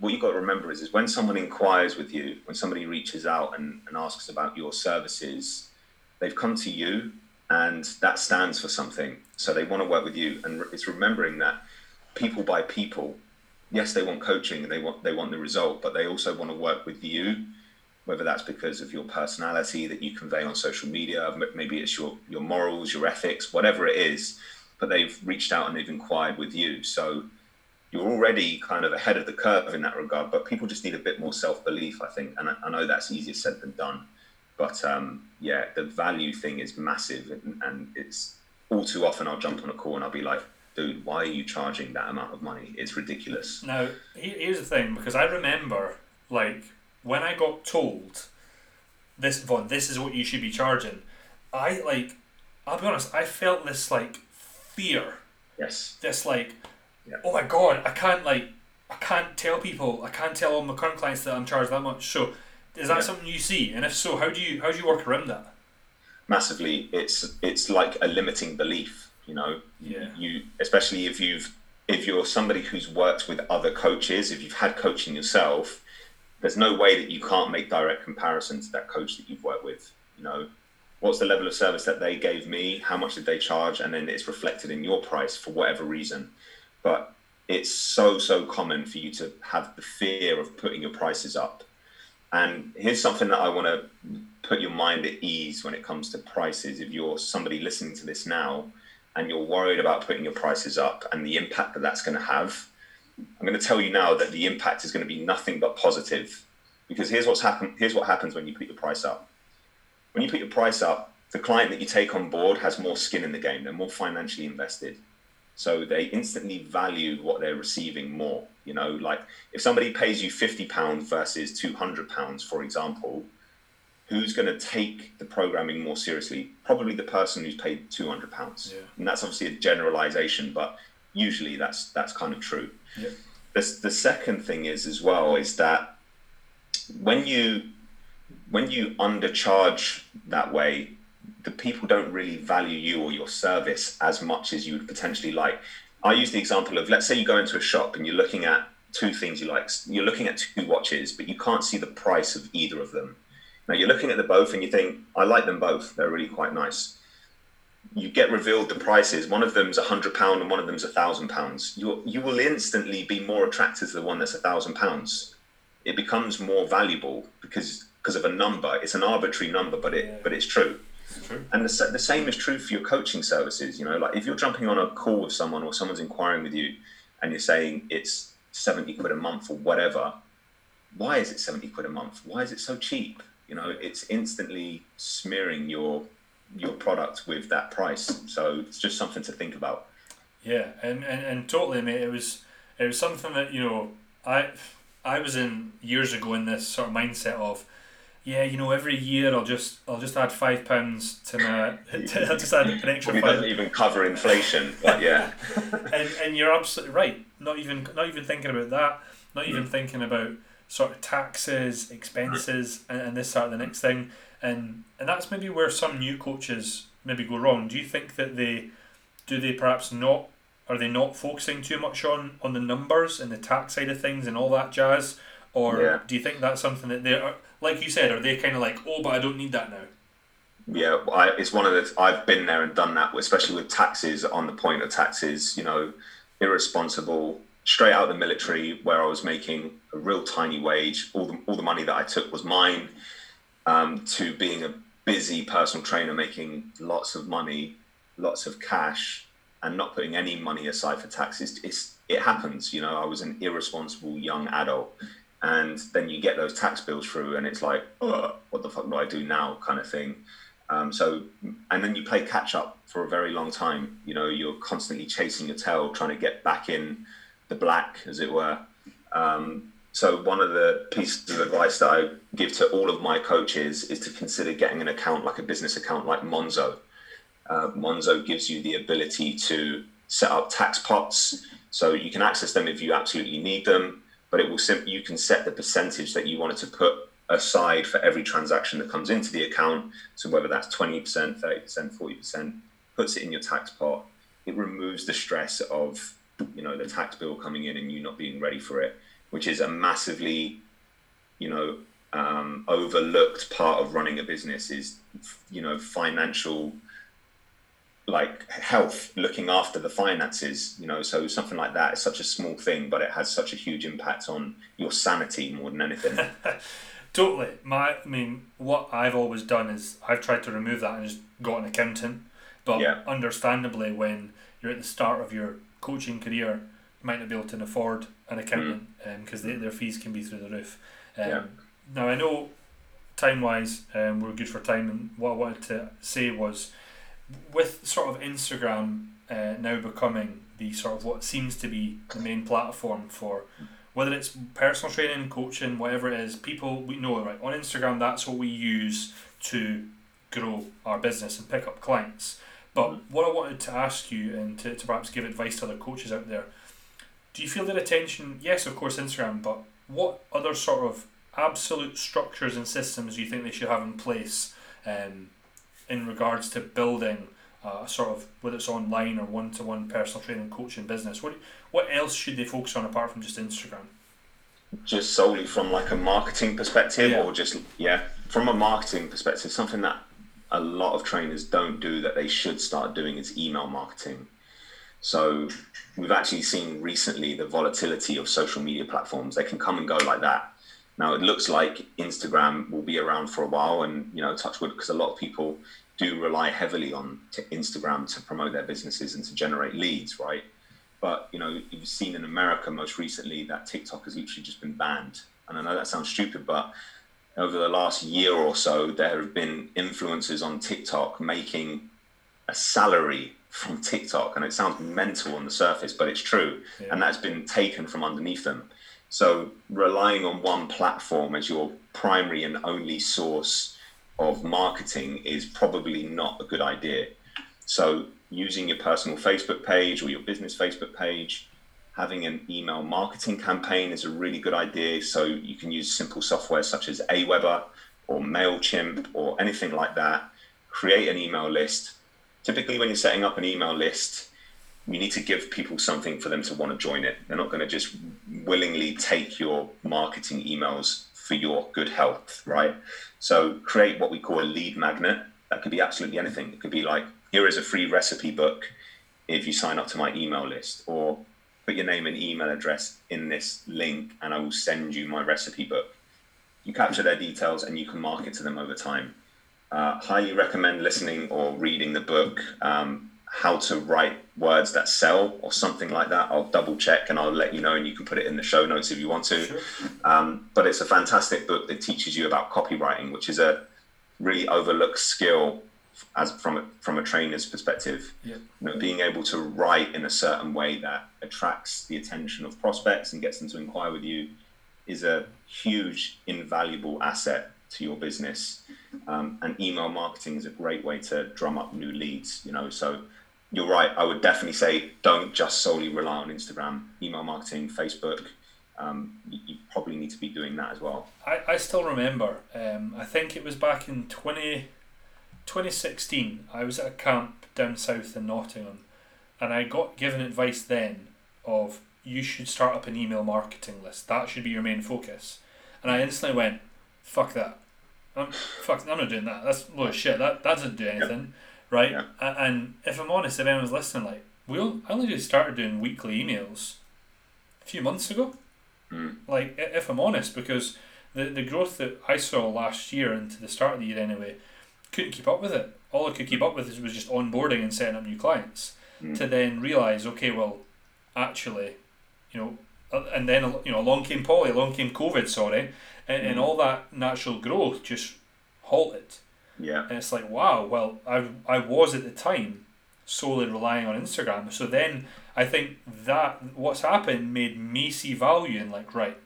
What you've got to remember is, is when someone inquires with you, when somebody reaches out and, and asks about your services, they've come to you and that stands for something. So they want to work with you. And it's remembering that people by people, yes, they want coaching and they want they want the result, but they also want to work with you whether that's because of your personality that you convey on social media, maybe it's your your morals, your ethics, whatever it is. But they've reached out and they've inquired with you, so you're already kind of ahead of the curve in that regard. But people just need a bit more self belief, I think, and I, I, know that's easier said than done. But um, yeah, the value thing is massive, and, and it's all too often I'll jump on a call and I'll be like, dude, why are you charging that amount of money? It's ridiculous. Now, here's the thing, because I remember like when I got told this Vaughn, this is what you should be charging, I like I'll be honest, I felt this like fear. Yes. This like yeah. oh my god, I can't like I can't tell people, I can't tell all my current clients that I'm charged that much. So is that yeah. something you see? And if so, how do you how do you work around that? Massively. It's it's like a limiting belief, you know. Yeah. You especially if you've if you're somebody who's worked with other coaches, if you've had coaching yourself, there's no way that you can't make direct comparison to that coach that you've worked with. You know, what's the level of service that they gave me? How much did they charge? And then it's reflected in your price for whatever reason. But it's so so common for you to have the fear of putting your prices up. And here's something that I want to put your mind at ease when it comes to prices. If you're somebody listening to this now and you're worried about putting your prices up and the impact that that's going to have, I'm going to tell you now that the impact is going to be nothing but positive. Because here's what's happened. Here's what happens when you put your price up. When you put your price up, the client that you take on board has more skin in the game. They're more financially invested, so they instantly value what they're receiving more. You know, like if somebody pays you fifty pounds versus two hundred pounds, for example, who's going to take the programming more seriously? Probably the person who's paid two hundred pounds, yeah. and that's obviously a generalization, but usually that's that's kind of true. The, the second thing is as well is that when you when you undercharge that way, the people don't really value you or your service as much as you would potentially like. I use the example of let's say you go into a shop and you're looking at two things you like. You're looking at two watches, but you can't see the price of either of them. Now you're looking at the both and you think, I like them both. They're really quite nice. You get revealed the prices. One of them's a hundred pound and one of them's a thousand pounds. You you will instantly be more attracted to the one that's a thousand pounds. It becomes more valuable because because of a number. It's an arbitrary number, but it yeah. but it's true. It's true. And the, the same is true for your coaching services. You know, like if you're jumping on a call with someone or someone's inquiring with you, and you're saying it's seventy quid a month or whatever, why is it seventy quid a month? Why is it so cheap? You know, it's instantly smearing your your product with that price. So it's just something to think about. Yeah, and, and, and totally, mate. It was it was something that you know I I was in years ago in this sort of mindset of yeah, you know, every year I'll just I'll just add five pounds to my *laughs* to, I'll just add an extra. Well, doesn't even cover inflation, but yeah. *laughs* and and you're absolutely right. Not even not even thinking about that. Not even mm. thinking about sort of taxes, expenses, and, and this sort of the next thing. And and that's maybe where some new coaches maybe go wrong. Do you think that they do they perhaps not are they not focusing too much on on the numbers and the tax side of things and all that jazz? Or yeah. do you think that's something that they are like you said, are they kind of like, oh, but I don't need that now? Yeah, I, it's one of the. I've been there and done that, especially with taxes. On the point of taxes, you know, irresponsible. Straight out of the military, where I was making a real tiny wage, all the all the money that I took was mine. Um, to being a busy personal trainer, making lots of money, lots of cash, and not putting any money aside for taxes. It's it happens. You know, I was an irresponsible young adult and then you get those tax bills through and it's like oh, what the fuck do i do now kind of thing um, so and then you play catch up for a very long time you know you're constantly chasing your tail trying to get back in the black as it were um, so one of the pieces of advice that i give to all of my coaches is to consider getting an account like a business account like monzo uh, monzo gives you the ability to set up tax pots so you can access them if you absolutely need them but it will simply you can set the percentage that you wanted to put aside for every transaction that comes into the account. So whether that's 20%, 30%, 40%, puts it in your tax pot. It removes the stress of you know the tax bill coming in and you not being ready for it, which is a massively you know um, overlooked part of running a business is you know financial like health, looking after the finances, you know, so something like that is such a small thing, but it has such a huge impact on your sanity more than anything. *laughs* totally. My, I mean, what I've always done is I've tried to remove that and just got an accountant. But yeah. understandably, when you're at the start of your coaching career, might not be able to afford an accountant because mm. um, their fees can be through the roof. Um, yeah. Now, I know time wise, um, we're good for time, and what I wanted to say was with sort of Instagram uh, now becoming the sort of what seems to be the main platform for whether it's personal training, coaching, whatever it is, people we know right on Instagram. That's what we use to grow our business and pick up clients. But mm-hmm. what I wanted to ask you and to, to perhaps give advice to other coaches out there, do you feel that attention? Yes, of course, Instagram, but what other sort of absolute structures and systems do you think they should have in place um, in regards to building a sort of whether it's online or one to one personal training coaching business? What what else should they focus on apart from just Instagram? Just solely from like a marketing perspective, yeah. or just yeah, from a marketing perspective, something that a lot of trainers don't do that they should start doing is email marketing. So we've actually seen recently the volatility of social media platforms. They can come and go like that. Now it looks like Instagram will be around for a while, and you know, touch wood, because a lot of people do rely heavily on Instagram to promote their businesses and to generate leads, right? But you know, you've seen in America most recently that TikTok has literally just been banned, and I know that sounds stupid, but over the last year or so, there have been influencers on TikTok making a salary from TikTok, and it sounds mental on the surface, but it's true, yeah. and that's been taken from underneath them. So relying on one platform as your primary and only source of marketing is probably not a good idea. So using your personal Facebook page or your business Facebook page, having an email marketing campaign is a really good idea. So you can use simple software such as Aweber or MailChimp or anything like that, create an email list. Typically, when you're setting up an email list, you need to give people something for them to want to join it. They're not going to just willingly take your marketing emails for your good health, right? So create what we call a lead magnet. That could be absolutely anything. It could be like, here is a free recipe book if you sign up to my email list, or put your name and email address in this link and I will send you my recipe book. You capture their details and you can market to them over time. Uh, highly recommend listening or reading the book. Um, how to write words that sell or something like that. I'll double check and I'll let you know, and you can put it in the show notes if you want to. Sure. Um, but it's a fantastic book that teaches you about copywriting, which is a really overlooked skill as from a, from a trainer's perspective. Yeah. You know, being able to write in a certain way that attracts the attention of prospects and gets them to inquire with you is a huge, invaluable asset to your business. Um, and email marketing is a great way to drum up new leads. You know, so you're right. I would definitely say don't just solely rely on Instagram, email marketing, Facebook. Um, you, probably need to be doing that as well. I, I still remember, um, I think it was back in 20, 2016, I was at a camp down south in Nottingham and I got given advice then of you should start up an email marketing list. That should be your main focus. And I instantly went, fuck that. I'm, fuck, I'm not doing that. That's load of shit. That, that doesn't do anything right? Yeah. And if I'm honest, if anyone's listening, like we I only just started doing weekly emails a few months ago. Mm. Like if I'm honest, because the the growth that I saw last year into the start of the year anyway, couldn't keep up with it. All I could keep up with is was just onboarding and setting up new clients. Mm. To then realize, okay, well, actually, you know, and then you know, along came Polly, along came COVID, sorry, and, mm. and all that natural growth just halted. Yeah. And it's like, wow, well, I, I was at the time solely relying on Instagram. So then I think that what's happened made me see value in like, right,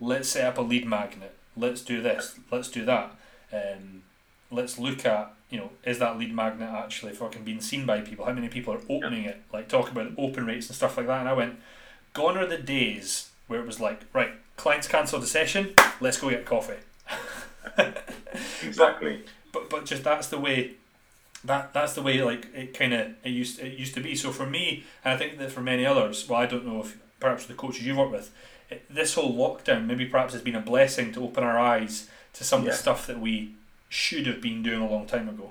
let's set up a lead magnet. Let's do this. Let's do that. Um, let's look at, you know, is that lead magnet actually fucking being seen by people? How many people are opening it? Like talk about open rates and stuff like that. And I went, gone are the days where it was like, right, clients cancelled the session, let's go get coffee. *laughs* exactly. But, but but just that's the way that that's the way like it kind of it used it used to be. So for me, and I think that for many others, well, I don't know if perhaps the coaches you work with, it, this whole lockdown maybe perhaps has been a blessing to open our eyes to some yeah. of the stuff that we should have been doing a long time ago.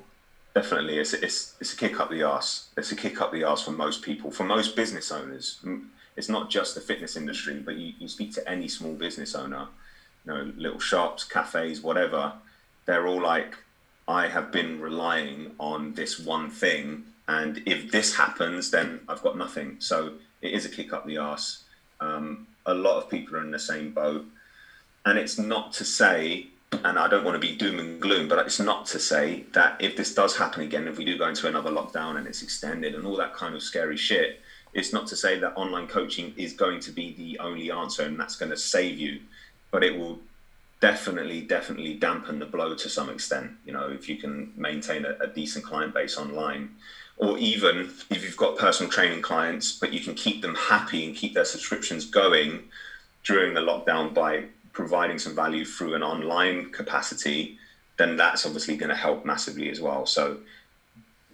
Definitely, it's it's it's a kick up the arse. It's a kick up the arse for most people, for most business owners. It's not just the fitness industry, but you, you speak to any small business owner, you know, little shops, cafes, whatever. They're all like, I have been relying on this one thing, and if this happens, then I've got nothing. So it is a kick up the arse. Um, a lot of people are in the same boat, and it's not to say, and I don't want to be doom and gloom, but it's not to say that if this does happen again, if we do go into another lockdown and it's extended and all that kind of scary shit, it's not to say that online coaching is going to be the only answer and that's going to save you, but it will definitely, definitely dampen the blow to some extent. You know, if you can maintain a, a, decent client base online, or even if you've got personal training clients, but you can keep them happy and keep their subscriptions going during the lockdown by providing some value through an online capacity, then that's obviously going to help massively as well. So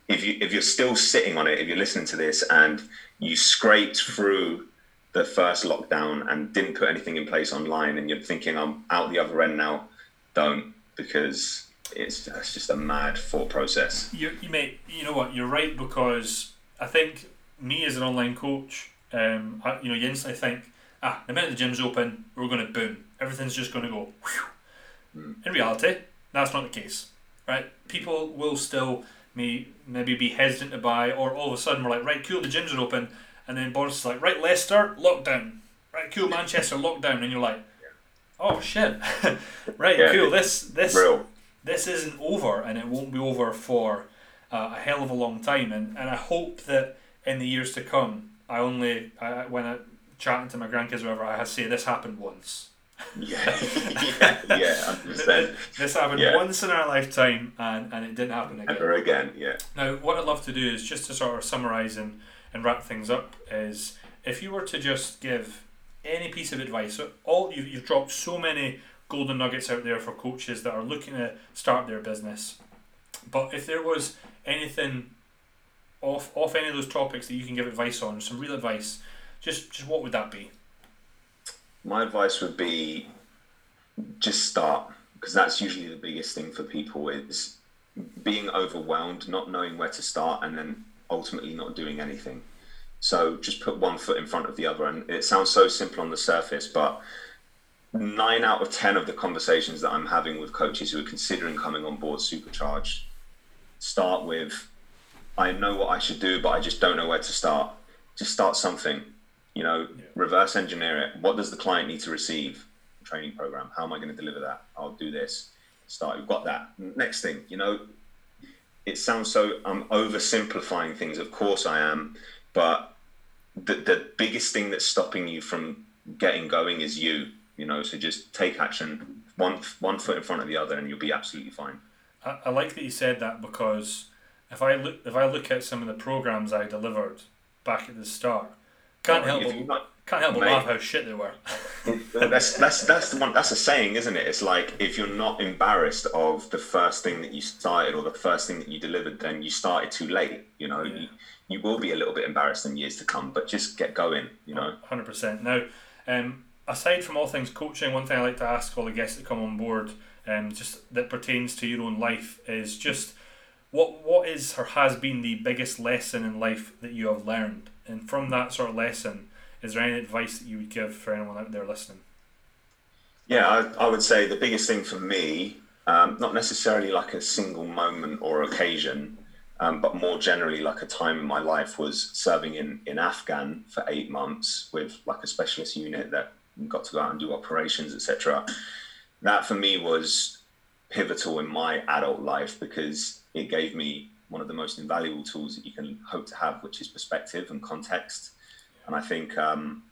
if you if you're still sitting on it, if you're listening to this and you scraped through the first lockdown and didn't put anything in place online and you're thinking I'm out the other end now, don't because it's, it's just a mad thought process. You, you mate, you know what? You're right because I think me as an online coach, um, I, you know, you instantly think, ah, the minute the gym's open, we're going to boom, everything's just going to go. Mm. In reality, that's not the case, right? People will still may maybe be hesitant to buy, or all of a sudden we're like, right, cool, the gyms are open and then Boris is like, right, Leicester, lockdown. Right, cool, Manchester, lockdown. And you're like, oh shit. *laughs* right, yeah, cool. This this real. this isn't over, and it won't be over for uh, a hell of a long time. And and I hope that in the years to come, I only I, when I chatting to my grandkids or whatever, I say this happened once. Yeah, *laughs* yeah, yeah, understand. this happened yeah. once in our lifetime, and, and it didn't happen again. Ever again, yeah. Now, what I'd love to do is just to sort of summarise and and wrap things up is if you were to just give any piece of advice, so all you've, you've dropped so many golden nuggets out there for coaches that are looking to start their business. But if there was anything off off any of those topics that you can give advice on, some real advice, just just what would that be? My advice would be just start because that's usually the biggest thing for people is being overwhelmed, not knowing where to start, and then ultimately not doing anything. So just put one foot in front of the other, and it sounds so simple on the surface, but nine out of ten of the conversations that I'm having with coaches who are considering coming on board Supercharged start with, "I know what I should do, but I just don't know where to start." Just start something. You know, yeah. reverse engineer it. What does the client need to receive? training program. How am I going to deliver that? I'll do this. Start. We've got that. Next thing, you know, it sounds so. I'm oversimplifying things. Of course, I am. But the the biggest thing that's stopping you from getting going is you. You know, so just take action. One one foot in front of the other, and you'll be absolutely fine. I, I like that you said that because if I look if I look at some of the programs I delivered back at the start, can't help but can't help but Mate, laugh how shit they were. that's that's that's the one. That's a saying, isn't it? It's like if you're not embarrassed of the first thing that you started or the first thing that you delivered, then you started too late. You know, yeah. you, you will be a little bit embarrassed in years to come, but just get going. You know, hundred percent. Now, um, aside from all things coaching, one thing I like to ask all the guests that come on board, um, just that pertains to your own life, is just what what is or has been the biggest lesson in life that you have learned, and from that sort of lesson is there any advice that you would give for anyone out there listening? Yeah, I, I would say the biggest thing for me, um, not necessarily like a single moment or occasion, um, but more generally like a time in my life was serving in, in Afghan for eight months with like a specialist unit that got to go out and do operations, etc. That for me was pivotal in my adult life because it gave me one of the most invaluable tools that you can hope to have, which is perspective and context. And I think, um,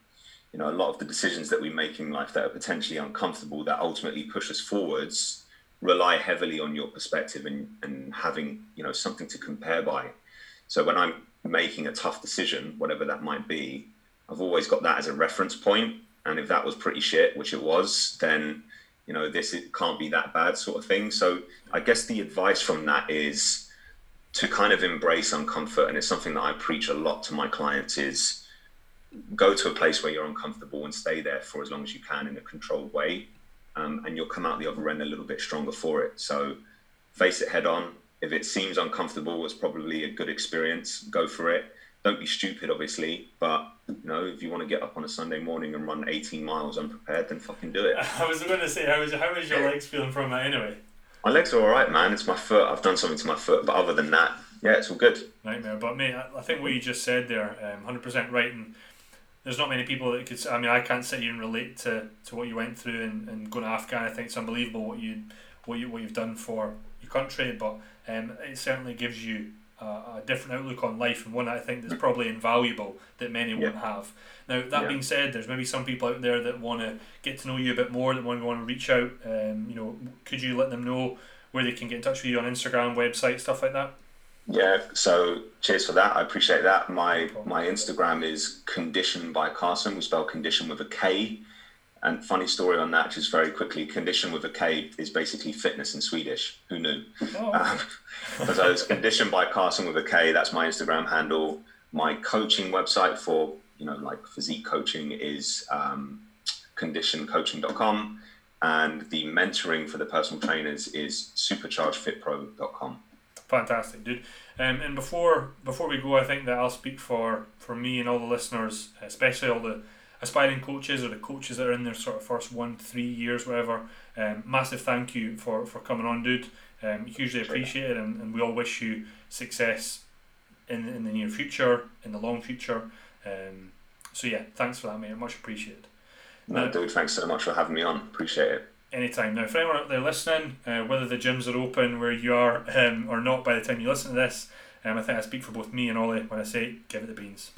you know, a lot of the decisions that we make in life that are potentially uncomfortable, that ultimately push us forwards, rely heavily on your perspective and, and having, you know, something to compare by. So when I'm making a tough decision, whatever that might be, I've always got that as a reference point. And if that was pretty shit, which it was, then you know this it can't be that bad, sort of thing. So I guess the advice from that is to kind of embrace uncomfort, and it's something that I preach a lot to my clients. Is go to a place where you're uncomfortable and stay there for as long as you can in a controlled way. Um, and you'll come out the other end a little bit stronger for it. So face it head on. If it seems uncomfortable, it's probably a good experience. Go for it. Don't be stupid, obviously, but you know, if you want to get up on a Sunday morning and run 18 miles unprepared, then fucking do it. *laughs* I was going to say, how is, how is your legs feeling from that anyway? My legs are all right, man. It's my foot. I've done something to my foot, but other than that, yeah, it's all good. Nightmare. But mate, I think what you just said there, um, 100% right. And there's not many people that could. I mean, I can't sit here and relate to, to what you went through and, and going to Afghan. I think it's unbelievable what you what you what you've done for your country, but um, it certainly gives you a, a different outlook on life and one I think that's probably invaluable that many yeah. won't have. Now that yeah. being said, there's maybe some people out there that want to get to know you a bit more, that want to want to reach out. Um, you know, could you let them know where they can get in touch with you on Instagram, website, stuff like that? Yeah, so cheers for that. I appreciate that. My my Instagram is Kondition by Carson. We spell condition with a K. And funny story on that, just very quickly, condition with a K is basically fitness in Swedish. Who knew? Oh. *laughs* Um, so it's Kondition by Carson with a K. That's my Instagram handle. My coaching website for you know like physique coaching is um, konditioncoaching.com, and the mentoring for the personal trainers is superchargedfitpro.com. Fantastic, dude. Um, and before before we go, I think that I'll speak for for me and all the listeners, especially all the aspiring coaches or the coaches that are in their sort of first one, three years, whatever. Um, massive thank you for, for coming on, dude. Um, hugely appreciated, and, and we all wish you success in, in the near future, in the long future. Um, so yeah, thanks for that, mate. Much appreciated. No, now, dude, thanks so much for having me on. Appreciate it anytime. Now, for anyone out there listening, uh, whether the gyms are open where you are um, or not by the time you listen to this, um, I think I speak for both me and Ollie when I say give it the beans.